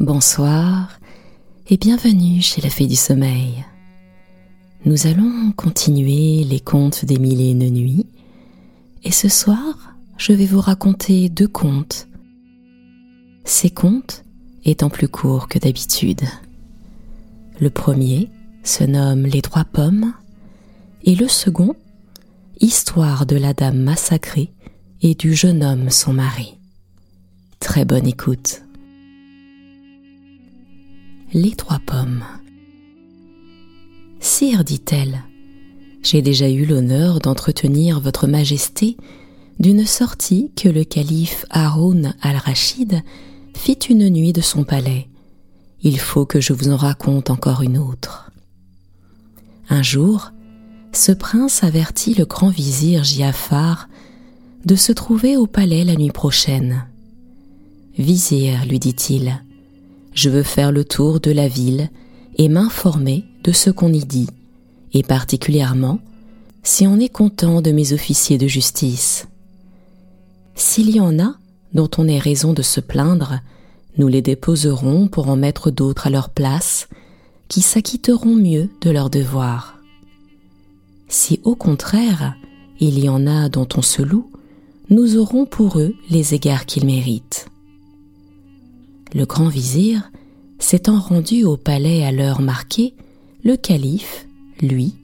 bonsoir et bienvenue chez la Fée du Sommeil. Nous allons continuer les contes des mille et une nuits et ce soir je vais vous raconter deux contes. Ces contes étant plus courts que d'habitude. Le premier se nomme Les Trois Pommes et le second Histoire de la Dame massacrée et du jeune homme son mari. Très bonne écoute. Les trois pommes. Sire, dit-elle, j'ai déjà eu l'honneur d'entretenir votre majesté d'une sortie que le calife Haroun al-Rachid fit une nuit de son palais. Il faut que je vous en raconte encore une autre. Un jour, ce prince avertit le grand vizir Giafar de se trouver au palais la nuit prochaine. Vizir, lui dit-il, je veux faire le tour de la ville et m'informer de ce qu'on y dit, et particulièrement si on est content de mes officiers de justice. S'il y en a dont on ait raison de se plaindre, nous les déposerons pour en mettre d'autres à leur place, qui s'acquitteront mieux de leurs devoirs. Si au contraire il y en a dont on se loue, nous aurons pour eux les égards qu'ils méritent. Le grand vizir, s'étant rendu au palais à l'heure marquée, le calife, lui,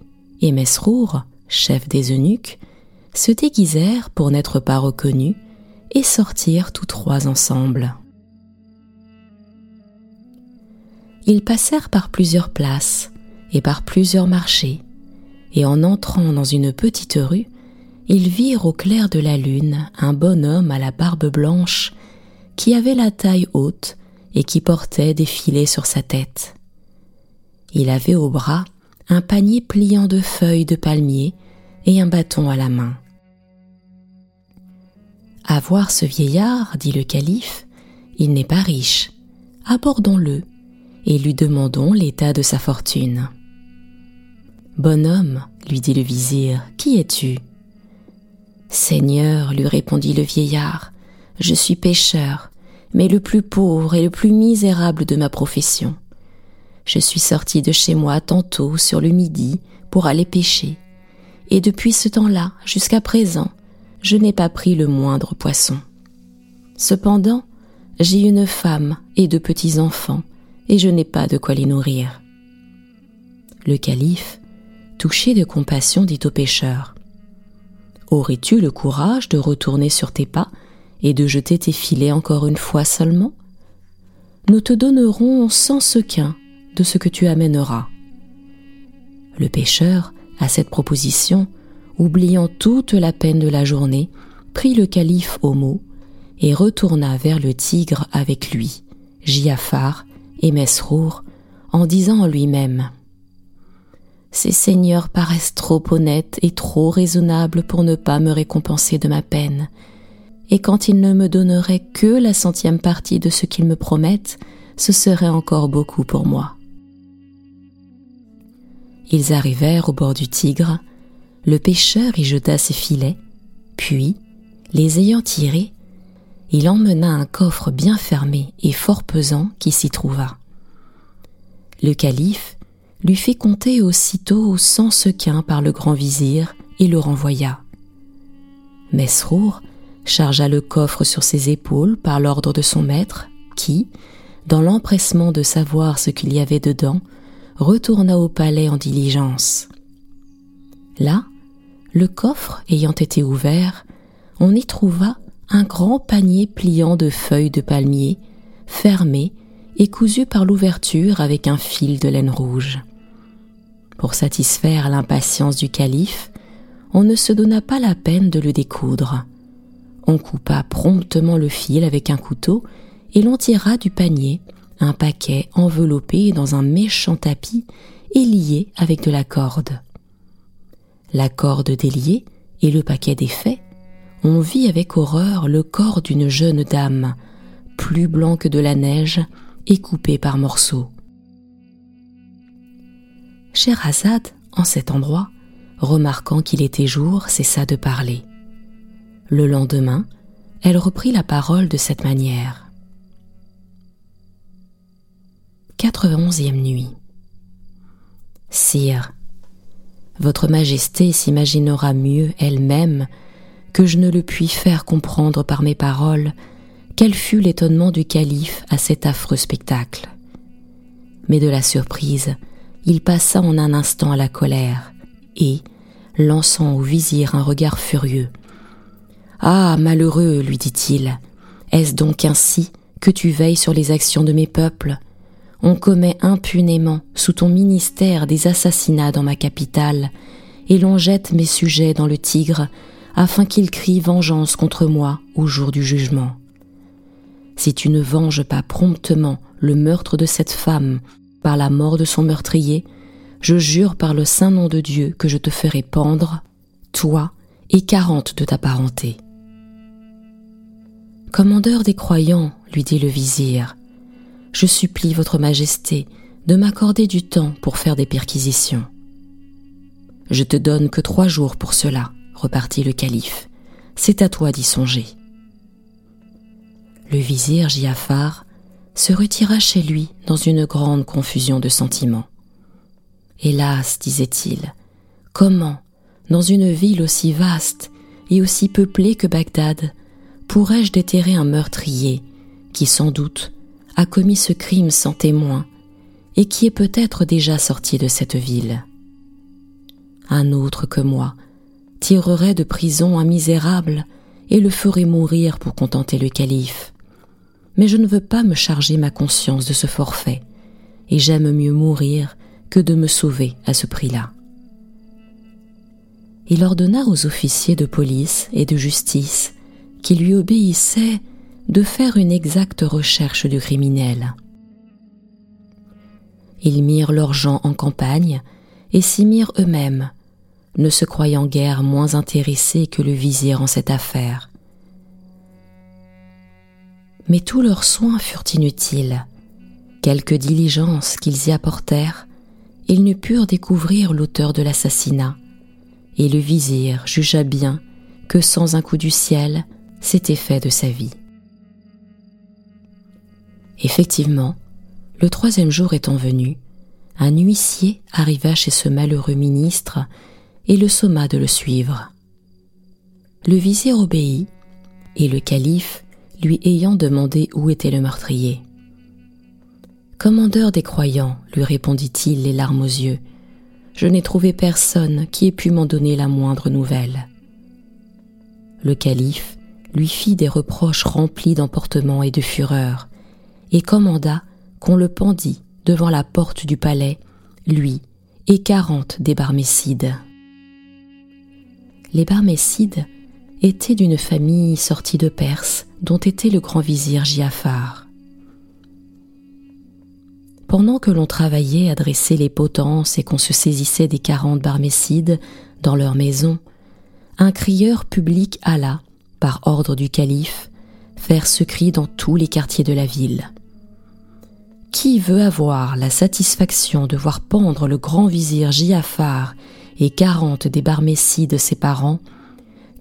et Mesrour, chef des eunuques, se déguisèrent pour n'être pas reconnus et sortirent tous trois ensemble. Ils passèrent par plusieurs places et par plusieurs marchés, et en entrant dans une petite rue, ils virent au clair de la lune un bonhomme à la barbe blanche qui avait la taille haute et qui portait des filets sur sa tête. Il avait au bras un panier pliant de feuilles de palmier et un bâton à la main. À voir ce vieillard, dit le calife, il n'est pas riche. Abordons-le et lui demandons l'état de sa fortune. Bonhomme, lui dit le vizir, qui es-tu Seigneur, lui répondit le vieillard, je suis pêcheur, mais le plus pauvre et le plus misérable de ma profession. Je suis sorti de chez moi tantôt sur le midi pour aller pêcher, et depuis ce temps-là jusqu'à présent, je n'ai pas pris le moindre poisson. Cependant, j'ai une femme et de petits enfants, et je n'ai pas de quoi les nourrir. Le calife, touché de compassion, dit au pêcheur Aurais-tu le courage de retourner sur tes pas et de jeter tes filets encore une fois seulement? Nous te donnerons cent sequins de ce que tu amèneras. Le pêcheur, à cette proposition, oubliant toute la peine de la journée, prit le calife au mot et retourna vers le tigre avec lui, Giafar et Mesrour, en disant en lui-même ces seigneurs paraissent trop honnêtes et trop raisonnables pour ne pas me récompenser de ma peine, et quand ils ne me donneraient que la centième partie de ce qu'ils me promettent, ce serait encore beaucoup pour moi. Ils arrivèrent au bord du Tigre, le pêcheur y jeta ses filets, puis, les ayant tirés, il emmena un coffre bien fermé et fort pesant qui s'y trouva. Le calife, lui fit compter aussitôt cent sequins par le grand vizir et le renvoya. Mesrour chargea le coffre sur ses épaules par l'ordre de son maître, qui, dans l'empressement de savoir ce qu'il y avait dedans, retourna au palais en diligence. Là, le coffre ayant été ouvert, on y trouva un grand panier pliant de feuilles de palmier, fermé et cousu par l'ouverture avec un fil de laine rouge. Pour satisfaire l'impatience du calife, on ne se donna pas la peine de le découdre. On coupa promptement le fil avec un couteau et l'on tira du panier un paquet enveloppé dans un méchant tapis et lié avec de la corde. La corde déliée et le paquet défait, on vit avec horreur le corps d'une jeune dame, plus blanc que de la neige et coupé par morceaux. Scheherazade, en cet endroit, remarquant qu'il était jour, cessa de parler. Le lendemain, elle reprit la parole de cette manière. 91e nuit. Sire, votre Majesté s'imaginera mieux elle-même que je ne le puis faire comprendre par mes paroles quel fut l'étonnement du calife à cet affreux spectacle. Mais de la surprise, il passa en un instant à la colère, et, lançant au vizir un regard furieux, Ah, malheureux, lui dit-il, est-ce donc ainsi que tu veilles sur les actions de mes peuples? On commet impunément sous ton ministère des assassinats dans ma capitale, et l'on jette mes sujets dans le Tigre afin qu'ils crient vengeance contre moi au jour du jugement. Si tu ne venges pas promptement le meurtre de cette femme par la mort de son meurtrier, je jure par le saint nom de Dieu que je te ferai pendre, toi et quarante de ta parenté. Commandeur des croyants, lui dit le vizir, je supplie votre majesté de m'accorder du temps pour faire des perquisitions. Je te donne que trois jours pour cela, repartit le calife. C'est à toi d'y songer. Le vizir Giafar se retira chez lui dans une grande confusion de sentiments. Hélas, disait-il, comment, dans une ville aussi vaste et aussi peuplée que Bagdad, pourrais-je déterrer un meurtrier qui, sans doute, a commis ce crime sans témoin et qui est peut-être déjà sorti de cette ville? Un autre que moi tirerait de prison un misérable et le ferait mourir pour contenter le calife. Mais je ne veux pas me charger ma conscience de ce forfait, et j'aime mieux mourir que de me sauver à ce prix-là. Il ordonna aux officiers de police et de justice qui lui obéissaient de faire une exacte recherche du criminel. Ils mirent leurs gens en campagne et s'y mirent eux-mêmes, ne se croyant guère moins intéressés que le vizir en cette affaire. Mais tous leurs soins furent inutiles. Quelque diligence qu'ils y apportèrent, ils ne purent découvrir l'auteur de l'assassinat, et le vizir jugea bien que sans un coup du ciel, c'était fait de sa vie. Effectivement, le troisième jour étant venu, un huissier arriva chez ce malheureux ministre et le somma de le suivre. Le vizir obéit, et le calife, lui ayant demandé où était le meurtrier. Commandeur des croyants, lui répondit-il les larmes aux yeux, je n'ai trouvé personne qui ait pu m'en donner la moindre nouvelle. Le calife lui fit des reproches remplis d'emportement et de fureur, et commanda qu'on le pendît devant la porte du palais, lui et quarante des Barmécides. Les Barmécides étaient d'une famille sortie de Perse, dont était le grand vizir Giafar. Pendant que l'on travaillait à dresser les potences et qu'on se saisissait des quarante barmécides dans leur maison, un crieur public alla, par ordre du calife, faire ce cri dans tous les quartiers de la ville. Qui veut avoir la satisfaction de voir pendre le grand vizir Giafar et quarante des barmécides ses parents,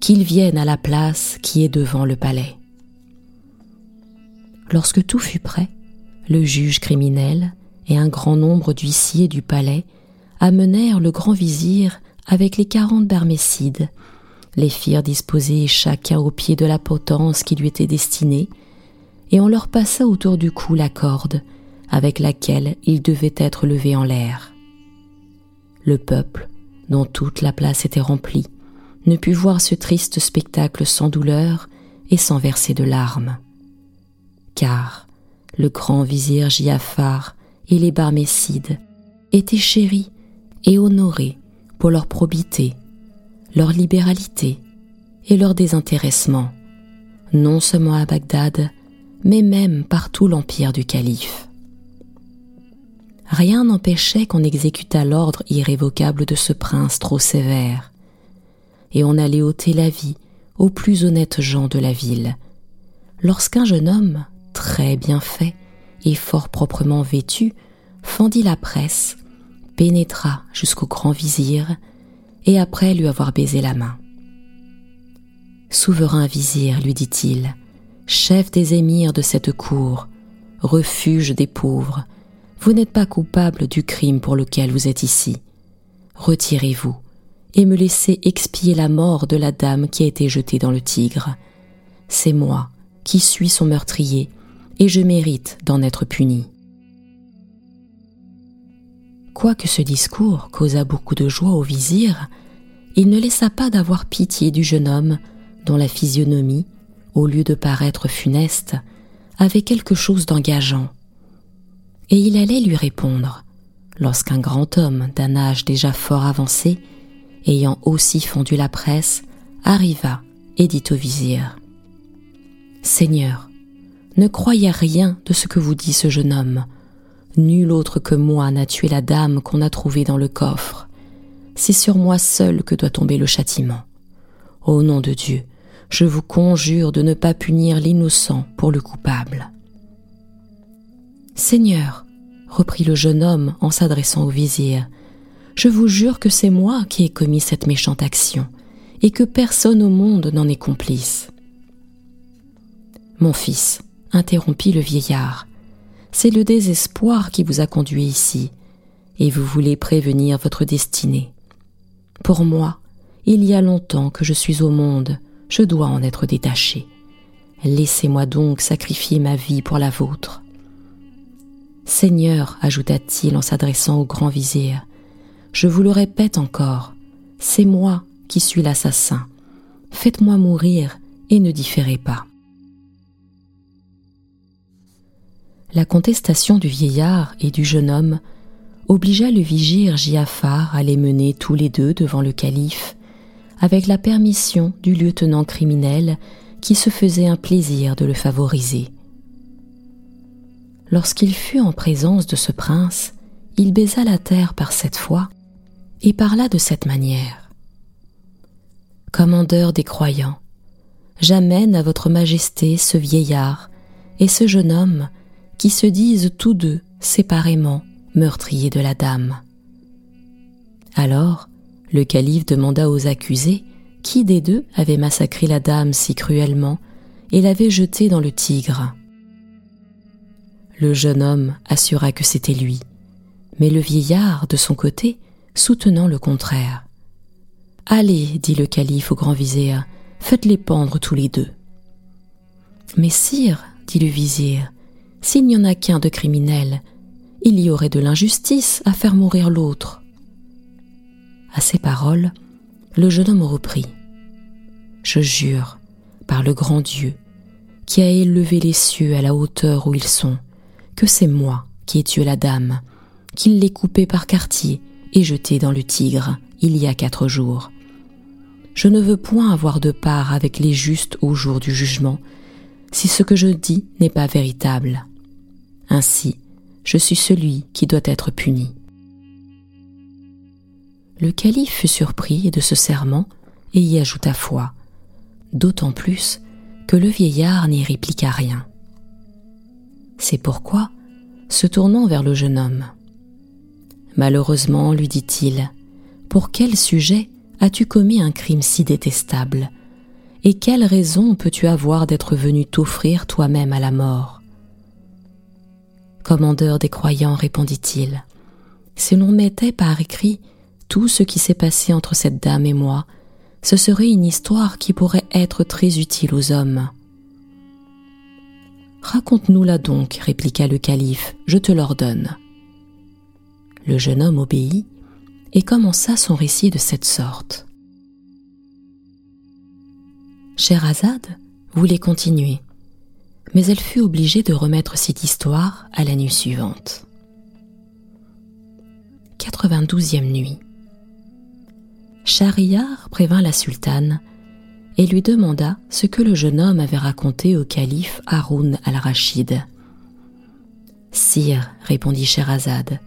qu'ils viennent à la place qui est devant le palais? Lorsque tout fut prêt, le juge criminel, et un grand nombre d'huissiers du palais amenèrent le grand vizir avec les quarante barmécides, les firent disposer chacun au pied de la potence qui lui était destinée, et on leur passa autour du cou la corde avec laquelle ils devaient être levés en l'air. Le peuple, dont toute la place était remplie, ne put voir ce triste spectacle sans douleur et sans verser de larmes. Car le grand vizir Giafar et les Barmécides étaient chéris et honorés pour leur probité, leur libéralité et leur désintéressement, non seulement à Bagdad, mais même par tout l'empire du calife. Rien n'empêchait qu'on exécutât l'ordre irrévocable de ce prince trop sévère, et on allait ôter la vie aux plus honnêtes gens de la ville, lorsqu'un jeune homme, très bien fait, et fort proprement vêtu, fendit la presse, pénétra jusqu'au grand vizir, et après lui avoir baisé la main. Souverain vizir, lui dit-il, chef des émirs de cette cour, refuge des pauvres, vous n'êtes pas coupable du crime pour lequel vous êtes ici. Retirez-vous et me laissez expier la mort de la dame qui a été jetée dans le Tigre. C'est moi qui suis son meurtrier, et je mérite d'en être puni. Quoique ce discours causa beaucoup de joie au vizir, il ne laissa pas d'avoir pitié du jeune homme dont la physionomie, au lieu de paraître funeste, avait quelque chose d'engageant. Et il allait lui répondre, lorsqu'un grand homme d'un âge déjà fort avancé, ayant aussi fondu la presse, arriva et dit au vizir Seigneur, ne croyez rien de ce que vous dit ce jeune homme. Nul autre que moi n'a tué la dame qu'on a trouvée dans le coffre. C'est sur moi seul que doit tomber le châtiment. Au nom de Dieu, je vous conjure de ne pas punir l'innocent pour le coupable. Seigneur, reprit le jeune homme en s'adressant au vizir, je vous jure que c'est moi qui ai commis cette méchante action, et que personne au monde n'en est complice. Mon fils, interrompit le vieillard, c'est le désespoir qui vous a conduit ici, et vous voulez prévenir votre destinée. Pour moi, il y a longtemps que je suis au monde, je dois en être détaché. Laissez-moi donc sacrifier ma vie pour la vôtre. Seigneur, ajouta-t-il en s'adressant au grand vizir, je vous le répète encore, c'est moi qui suis l'assassin. Faites-moi mourir et ne différez pas. La contestation du vieillard et du jeune homme obligea le vigire Giafar à les mener tous les deux devant le calife, avec la permission du lieutenant criminel qui se faisait un plaisir de le favoriser. Lorsqu'il fut en présence de ce prince, il baisa la terre par cette fois et parla de cette manière. Commandeur des croyants, j'amène à votre majesté ce vieillard et ce jeune homme qui se disent tous deux séparément meurtriers de la dame. Alors, le calife demanda aux accusés qui des deux avait massacré la dame si cruellement et l'avait jetée dans le Tigre. Le jeune homme assura que c'était lui, mais le vieillard, de son côté, soutenant le contraire. Allez, dit le calife au grand vizir, faites-les pendre tous les deux. Mais sire, dit le vizir, s'il n'y en a qu'un de criminel, il y aurait de l'injustice à faire mourir l'autre. À ces paroles, le jeune homme reprit. Je jure, par le grand Dieu, qui a élevé les cieux à la hauteur où ils sont, que c'est moi qui ai tué la dame, qu'il l'ai coupée par quartier et jetée dans le Tigre il y a quatre jours. Je ne veux point avoir de part avec les justes au jour du jugement, si ce que je dis n'est pas véritable. Ainsi, je suis celui qui doit être puni. Le calife fut surpris de ce serment et y ajouta foi, d'autant plus que le vieillard n'y répliqua rien. C'est pourquoi, se tournant vers le jeune homme, Malheureusement, lui dit-il, pour quel sujet as-tu commis un crime si détestable? Et quelle raison peux-tu avoir d'être venu t'offrir toi-même à la mort? Commandeur des croyants, répondit-il, si l'on mettait par écrit tout ce qui s'est passé entre cette dame et moi, ce serait une histoire qui pourrait être très utile aux hommes. Raconte-nous-la donc, répliqua le calife, je te l'ordonne. Le jeune homme obéit et commença son récit de cette sorte. Scheherazade voulait continuer, mais elle fut obligée de remettre cette histoire à la nuit suivante. 92e nuit. Shahriar prévint la sultane et lui demanda ce que le jeune homme avait raconté au calife Haroun al-Rachid. Sire, répondit Sherazade,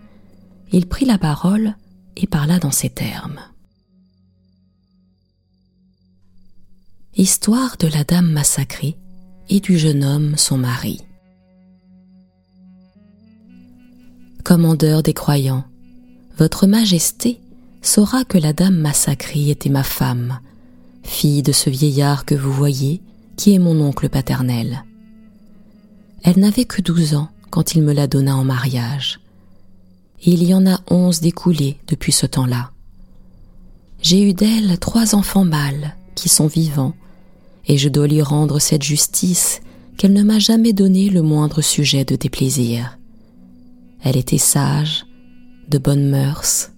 il prit la parole et parla dans ces termes. Histoire de la dame massacrée et du jeune homme son mari. Commandeur des croyants, Votre Majesté saura que la dame massacrée était ma femme, fille de ce vieillard que vous voyez, qui est mon oncle paternel. Elle n'avait que douze ans quand il me la donna en mariage, et il y en a onze découlés depuis ce temps-là. J'ai eu d'elle trois enfants mâles qui sont vivants, et je dois lui rendre cette justice qu'elle ne m'a jamais donné le moindre sujet de déplaisir. Elle était sage, de bonnes mœurs,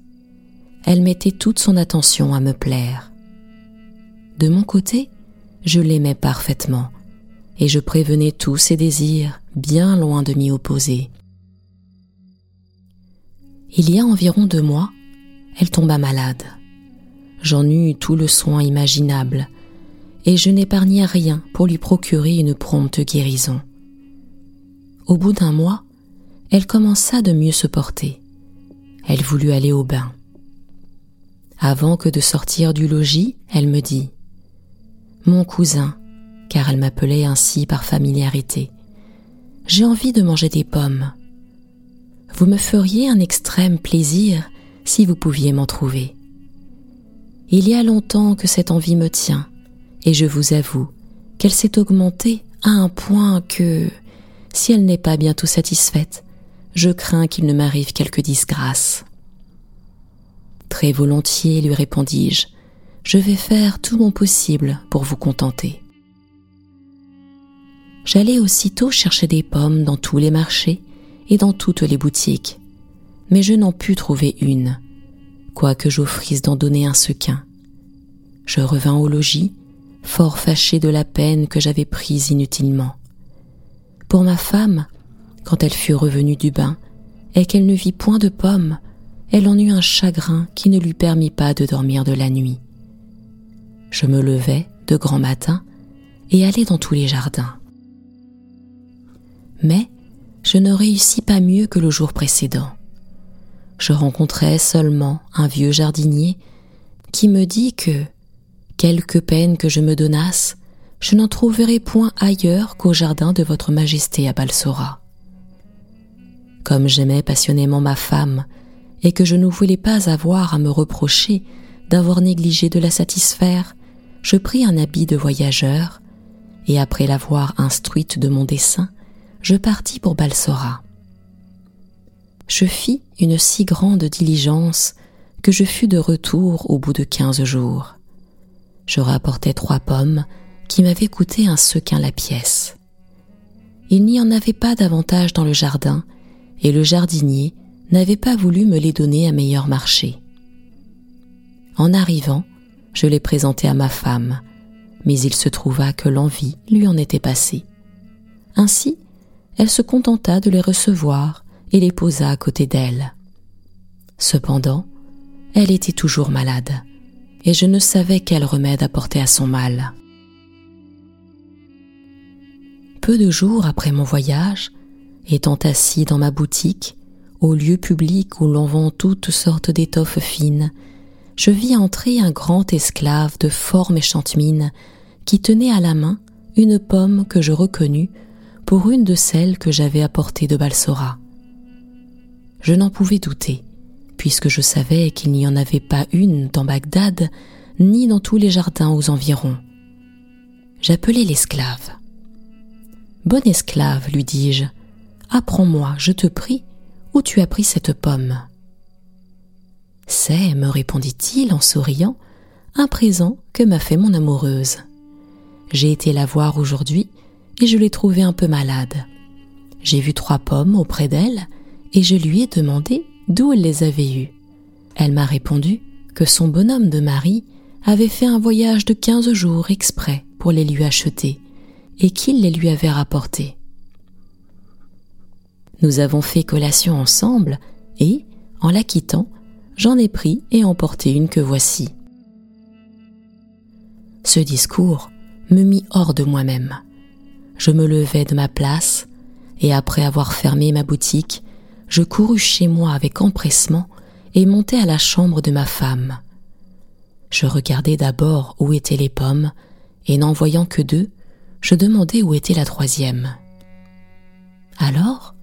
elle mettait toute son attention à me plaire. De mon côté, je l'aimais parfaitement, et je prévenais tous ses désirs, bien loin de m'y opposer. Il y a environ deux mois, elle tomba malade. J'en eus tout le soin imaginable, et je n'épargnai rien pour lui procurer une prompte guérison. Au bout d'un mois, elle commença de mieux se porter. Elle voulut aller au bain. Avant que de sortir du logis, elle me dit Mon cousin, car elle m'appelait ainsi par familiarité, j'ai envie de manger des pommes. Vous me feriez un extrême plaisir si vous pouviez m'en trouver. Il y a longtemps que cette envie me tient, et je vous avoue qu'elle s'est augmentée à un point que, si elle n'est pas bientôt satisfaite, je crains qu'il ne m'arrive quelque disgrâce. Très volontiers, lui répondis-je, je vais faire tout mon possible pour vous contenter. J'allai aussitôt chercher des pommes dans tous les marchés et dans toutes les boutiques, mais je n'en pus trouver une, quoique j'offrisse d'en donner un sequin. Je revins au logis, fort fâché de la peine que j'avais prise inutilement. Pour ma femme, quand elle fut revenue du bain, et qu'elle ne vit point de pommes, elle en eut un chagrin qui ne lui permit pas de dormir de la nuit. Je me levai de grand matin et allai dans tous les jardins. Mais je ne réussis pas mieux que le jour précédent. Je rencontrai seulement un vieux jardinier qui me dit que, quelque peine que je me donnasse, je n'en trouverai point ailleurs qu'au jardin de votre majesté à Balsora. Comme j'aimais passionnément ma femme et que je ne voulais pas avoir à me reprocher d'avoir négligé de la satisfaire, je pris un habit de voyageur, et après l'avoir instruite de mon dessein, je partis pour Balsora. Je fis une si grande diligence que je fus de retour au bout de quinze jours. Je rapportai trois pommes qui m'avaient coûté un sequin la pièce. Il n'y en avait pas davantage dans le jardin, et le jardinier n'avait pas voulu me les donner à meilleur marché. En arrivant, je les présentai à ma femme, mais il se trouva que l'envie lui en était passée. Ainsi, elle se contenta de les recevoir et les posa à côté d'elle. Cependant, elle était toujours malade, et je ne savais quel remède apporter à son mal. Peu de jours après mon voyage, étant assis dans ma boutique, au lieu public où l'on vend toutes sortes d'étoffes fines, je vis entrer un grand esclave de fort méchante mine qui tenait à la main une pomme que je reconnus pour une de celles que j'avais apportées de Balsora. Je n'en pouvais douter, puisque je savais qu'il n'y en avait pas une dans Bagdad, ni dans tous les jardins aux environs. J'appelai l'esclave. Bon esclave, lui dis-je, apprends-moi, je te prie, où tu as pris cette pomme C'est, me répondit-il en souriant, un présent que m'a fait mon amoureuse. J'ai été la voir aujourd'hui et je l'ai trouvée un peu malade. J'ai vu trois pommes auprès d'elle et je lui ai demandé d'où elle les avait eues. Elle m'a répondu que son bonhomme de mari avait fait un voyage de quinze jours exprès pour les lui acheter et qu'il les lui avait rapportées. Nous avons fait collation ensemble et, en la quittant, j'en ai pris et emporté une que voici. Ce discours me mit hors de moi-même. Je me levai de ma place et après avoir fermé ma boutique, je courus chez moi avec empressement et montai à la chambre de ma femme. Je regardai d'abord où étaient les pommes et n'en voyant que deux, je demandai où était la troisième. Alors,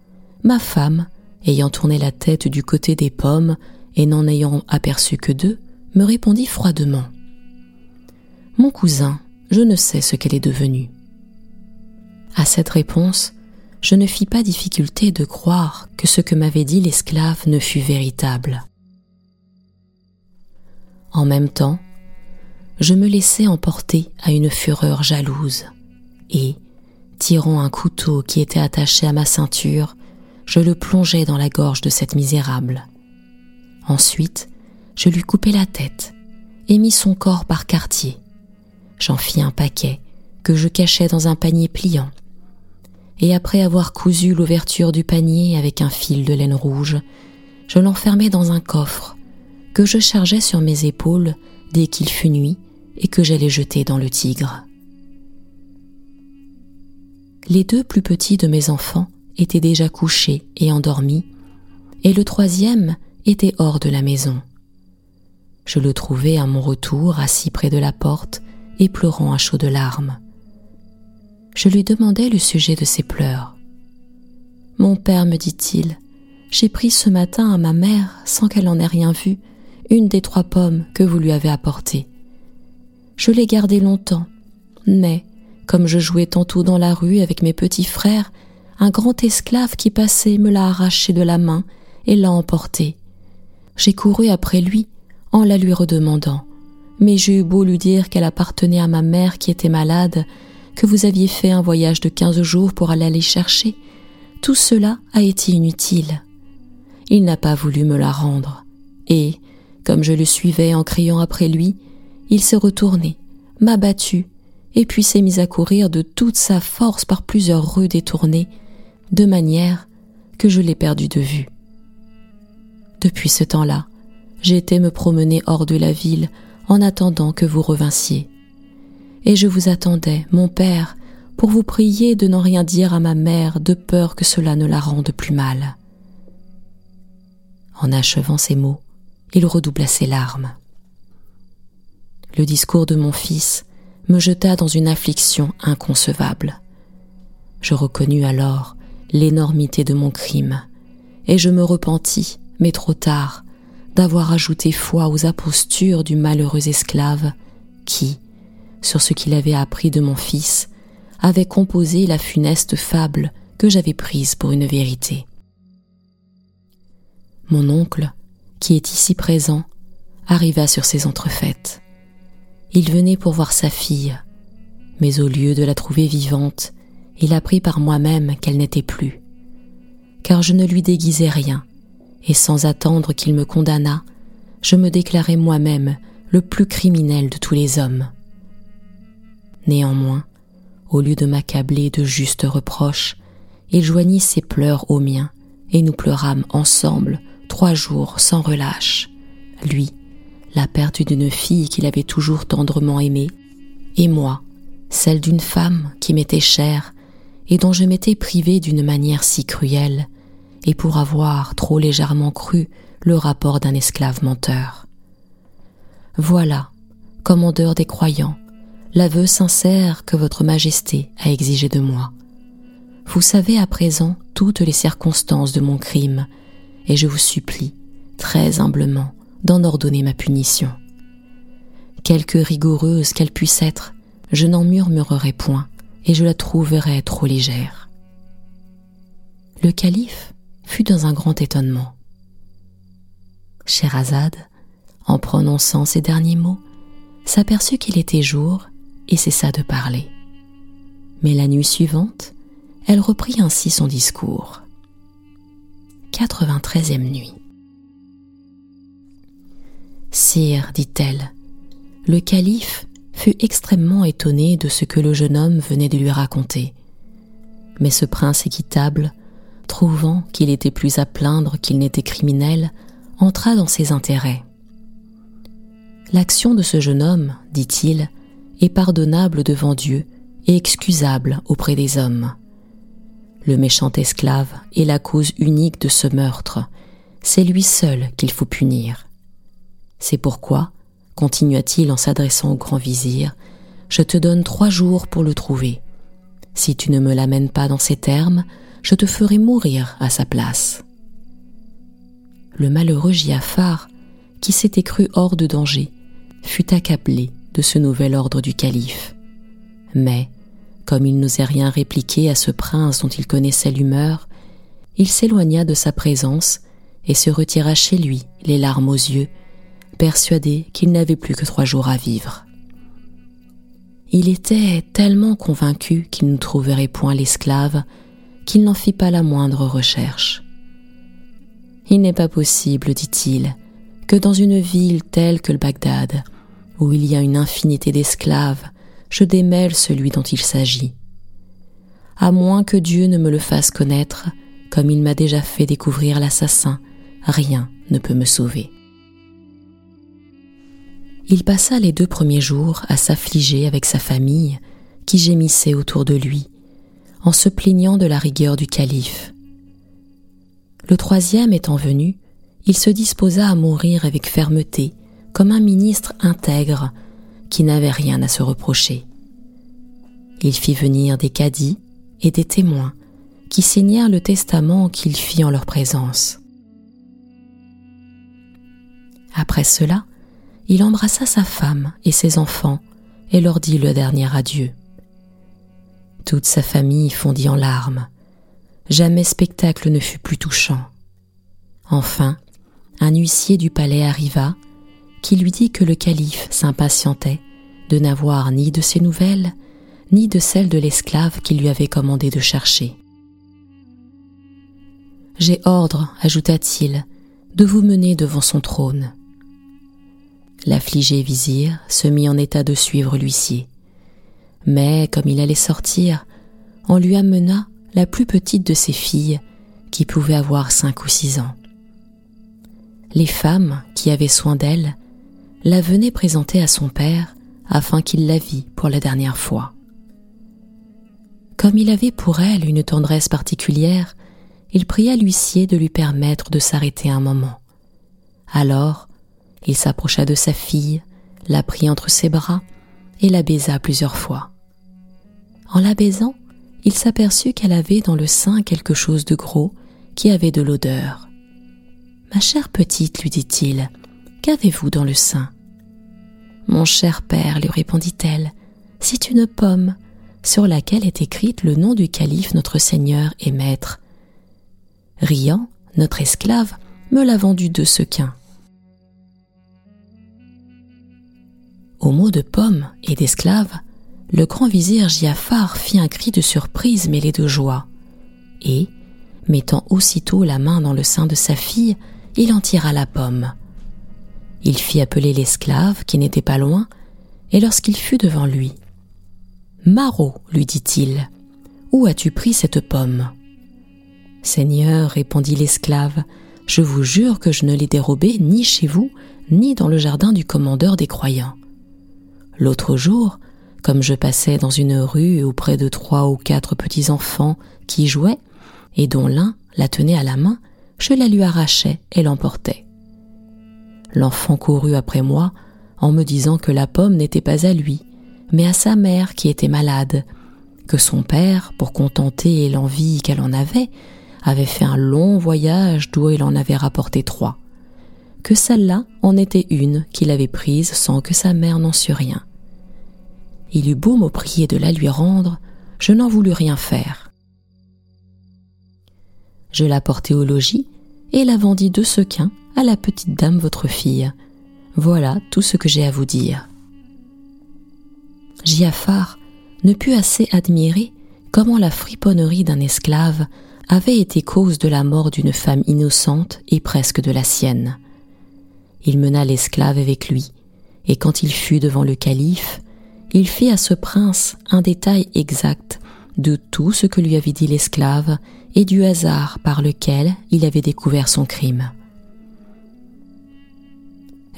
ma femme, ayant tourné la tête du côté des pommes et n'en ayant aperçu que deux, me répondit froidement. Mon cousin, je ne sais ce qu'elle est devenue. À cette réponse, je ne fis pas difficulté de croire que ce que m'avait dit l'esclave ne fût véritable. En même temps, je me laissai emporter à une fureur jalouse, et, tirant un couteau qui était attaché à ma ceinture, je le plongeai dans la gorge de cette misérable. Ensuite, je lui coupai la tête et mis son corps par quartier. J'en fis un paquet que je cachai dans un panier pliant et après avoir cousu l'ouverture du panier avec un fil de laine rouge, je l'enfermai dans un coffre que je chargeai sur mes épaules dès qu'il fut nuit et que j'allais jeter dans le Tigre. Les deux plus petits de mes enfants étaient déjà couchés et endormis, et le troisième était hors de la maison. Je le trouvai à mon retour assis près de la porte et pleurant à chaudes larmes je lui demandai le sujet de ses pleurs. Mon père, me dit-il, j'ai pris ce matin à ma mère, sans qu'elle en ait rien vu, une des trois pommes que vous lui avez apportées. Je l'ai gardée longtemps, mais, comme je jouais tantôt dans la rue avec mes petits frères, un grand esclave qui passait me l'a arrachée de la main et l'a emportée. J'ai couru après lui en la lui redemandant, mais j'ai eu beau lui dire qu'elle appartenait à ma mère qui était malade, que vous aviez fait un voyage de quinze jours pour aller les chercher, tout cela a été inutile. Il n'a pas voulu me la rendre, et, comme je le suivais en criant après lui, il s'est retourné, m'a battu, et puis s'est mis à courir de toute sa force par plusieurs rues détournées, de manière que je l'ai perdu de vue. Depuis ce temps-là, j'ai été me promener hors de la ville en attendant que vous revinssiez et je vous attendais, mon père, pour vous prier de n'en rien dire à ma mère de peur que cela ne la rende plus mal. En achevant ces mots, il redoubla ses larmes. Le discours de mon fils me jeta dans une affliction inconcevable. Je reconnus alors l'énormité de mon crime, et je me repentis, mais trop tard, d'avoir ajouté foi aux impostures du malheureux esclave qui, sur ce qu'il avait appris de mon fils, avait composé la funeste fable que j'avais prise pour une vérité. Mon oncle, qui est ici présent, arriva sur ces entrefaites. Il venait pour voir sa fille, mais au lieu de la trouver vivante, il apprit par moi-même qu'elle n'était plus. Car je ne lui déguisais rien, et sans attendre qu'il me condamnât, je me déclarai moi-même le plus criminel de tous les hommes. Néanmoins, au lieu de m'accabler de justes reproches, il joignit ses pleurs aux miens, et nous pleurâmes ensemble trois jours sans relâche. Lui, la perte d'une fille qu'il avait toujours tendrement aimée, et moi, celle d'une femme qui m'était chère et dont je m'étais privé d'une manière si cruelle, et pour avoir trop légèrement cru le rapport d'un esclave menteur. Voilà, commandeur des croyants, l'aveu sincère que votre Majesté a exigé de moi. Vous savez à présent toutes les circonstances de mon crime, et je vous supplie, très humblement, d'en ordonner ma punition. Quelque rigoureuse qu'elle puisse être, je n'en murmurerai point, et je la trouverai trop légère. Le calife fut dans un grand étonnement. Scheherazade, en prononçant ces derniers mots, s'aperçut qu'il était jour et cessa de parler. Mais la nuit suivante, elle reprit ainsi son discours. 93e nuit. Sire, dit-elle, le calife fut extrêmement étonné de ce que le jeune homme venait de lui raconter. Mais ce prince équitable, trouvant qu'il était plus à plaindre qu'il n'était criminel, entra dans ses intérêts. L'action de ce jeune homme, dit-il, est pardonnable devant Dieu et excusable auprès des hommes. Le méchant esclave est la cause unique de ce meurtre, c'est lui seul qu'il faut punir. C'est pourquoi, continua-t-il en s'adressant au grand vizir, je te donne trois jours pour le trouver. Si tu ne me l'amènes pas dans ces termes, je te ferai mourir à sa place. Le malheureux Giafar, qui s'était cru hors de danger, fut accablé ce nouvel ordre du calife. Mais, comme il n'osait rien répliquer à ce prince dont il connaissait l'humeur, il s'éloigna de sa présence et se retira chez lui, les larmes aux yeux, persuadé qu'il n'avait plus que trois jours à vivre. Il était tellement convaincu qu'il ne trouverait point l'esclave qu'il n'en fit pas la moindre recherche. Il n'est pas possible, dit-il, que dans une ville telle que le Bagdad, où il y a une infinité d'esclaves, je démêle celui dont il s'agit. À moins que Dieu ne me le fasse connaître, comme il m'a déjà fait découvrir l'assassin, rien ne peut me sauver. Il passa les deux premiers jours à s'affliger avec sa famille, qui gémissait autour de lui, en se plaignant de la rigueur du calife. Le troisième étant venu, il se disposa à mourir avec fermeté, comme un ministre intègre qui n'avait rien à se reprocher. Il fit venir des cadis et des témoins qui signèrent le testament qu'il fit en leur présence. Après cela, il embrassa sa femme et ses enfants et leur dit le dernier adieu. Toute sa famille fondit en larmes. Jamais spectacle ne fut plus touchant. Enfin, un huissier du palais arriva, qui lui dit que le calife s'impatientait de n'avoir ni de ses nouvelles, ni de celles de l'esclave qu'il lui avait commandé de chercher. J'ai ordre, ajouta-t-il, de vous mener devant son trône. L'affligé vizir se mit en état de suivre l'huissier. Mais comme il allait sortir, on lui amena la plus petite de ses filles, qui pouvait avoir cinq ou six ans. Les femmes qui avaient soin d'elle la venaient présenter à son père afin qu'il la vît pour la dernière fois. Comme il avait pour elle une tendresse particulière, il pria l'huissier de lui permettre de s'arrêter un moment. Alors, il s'approcha de sa fille, la prit entre ses bras et la baisa plusieurs fois. En la baisant, il s'aperçut qu'elle avait dans le sein quelque chose de gros qui avait de l'odeur. Ma chère petite, lui dit-il, qu'avez-vous dans le sein? Mon cher père, lui répondit-elle, c'est une pomme sur laquelle est écrite le nom du calife notre Seigneur et Maître. Riant, notre esclave me l'a vendu de sequins. Au mot de pomme et d'esclave, le grand vizir Giafar fit un cri de surprise mêlé de joie, et, mettant aussitôt la main dans le sein de sa fille, il en tira la pomme. Il fit appeler l'esclave, qui n'était pas loin, et lorsqu'il fut devant lui, Marot, lui dit-il, où as-tu pris cette pomme? Seigneur, répondit l'esclave, je vous jure que je ne l'ai dérobée ni chez vous, ni dans le jardin du commandeur des croyants. L'autre jour, comme je passais dans une rue auprès de trois ou quatre petits enfants qui jouaient, et dont l'un la tenait à la main, je la lui arrachai et l'emportai. L'enfant courut après moi en me disant que la pomme n'était pas à lui, mais à sa mère qui était malade, que son père, pour contenter l'envie qu'elle en avait, avait fait un long voyage d'où il en avait rapporté trois, que celle-là en était une qu'il avait prise sans que sa mère n'en sût rien. Il eut beau me prier de la lui rendre, je n'en voulus rien faire. Je la portai au logis et la vendis de sequins à la petite dame votre fille. Voilà tout ce que j'ai à vous dire. Giafar ne put assez admirer comment la friponnerie d'un esclave avait été cause de la mort d'une femme innocente et presque de la sienne. Il mena l'esclave avec lui, et quand il fut devant le calife, il fit à ce prince un détail exact de tout ce que lui avait dit l'esclave et du hasard par lequel il avait découvert son crime.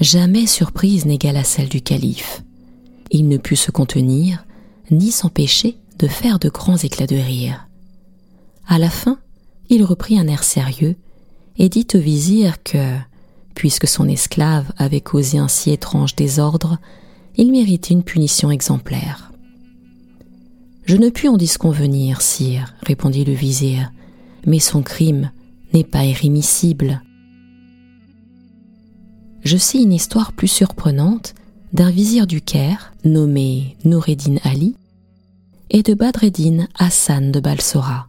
Jamais surprise n'égala celle du calife. Il ne put se contenir, ni s'empêcher de faire de grands éclats de rire. À la fin, il reprit un air sérieux et dit au vizir que, puisque son esclave avait causé un si étrange désordre, il méritait une punition exemplaire. Je ne puis en disconvenir, sire, répondit le vizir, mais son crime n'est pas irrémissible. Je sais une histoire plus surprenante d'un vizir du Caire, nommé Noureddin Ali, et de Badreddin Hassan de Balsora.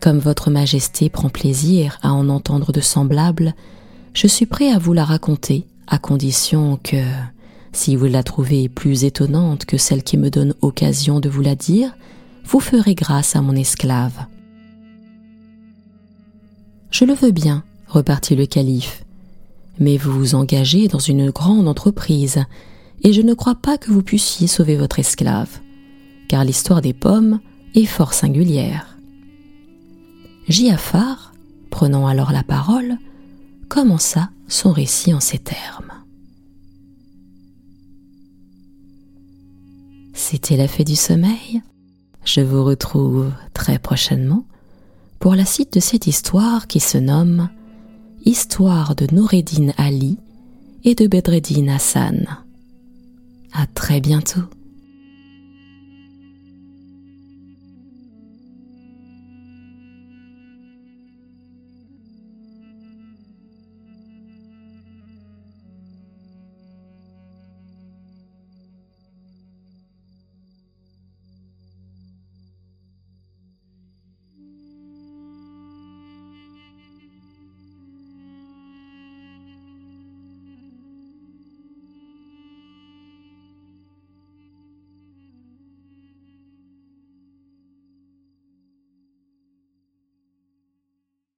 Comme votre majesté prend plaisir à en entendre de semblables, je suis prêt à vous la raconter, à condition que, si vous la trouvez plus étonnante que celle qui me donne occasion de vous la dire, vous ferez grâce à mon esclave. Je le veux bien, repartit le calife, mais vous vous engagez dans une grande entreprise, et je ne crois pas que vous puissiez sauver votre esclave, car l'histoire des pommes est fort singulière. Giafar, prenant alors la parole, commença son récit en ces termes. C'était la fée du sommeil. Je vous retrouve très prochainement pour la suite de cette histoire qui se nomme Histoire de Noureddin Ali et de Bedreddin Hassan. À très bientôt.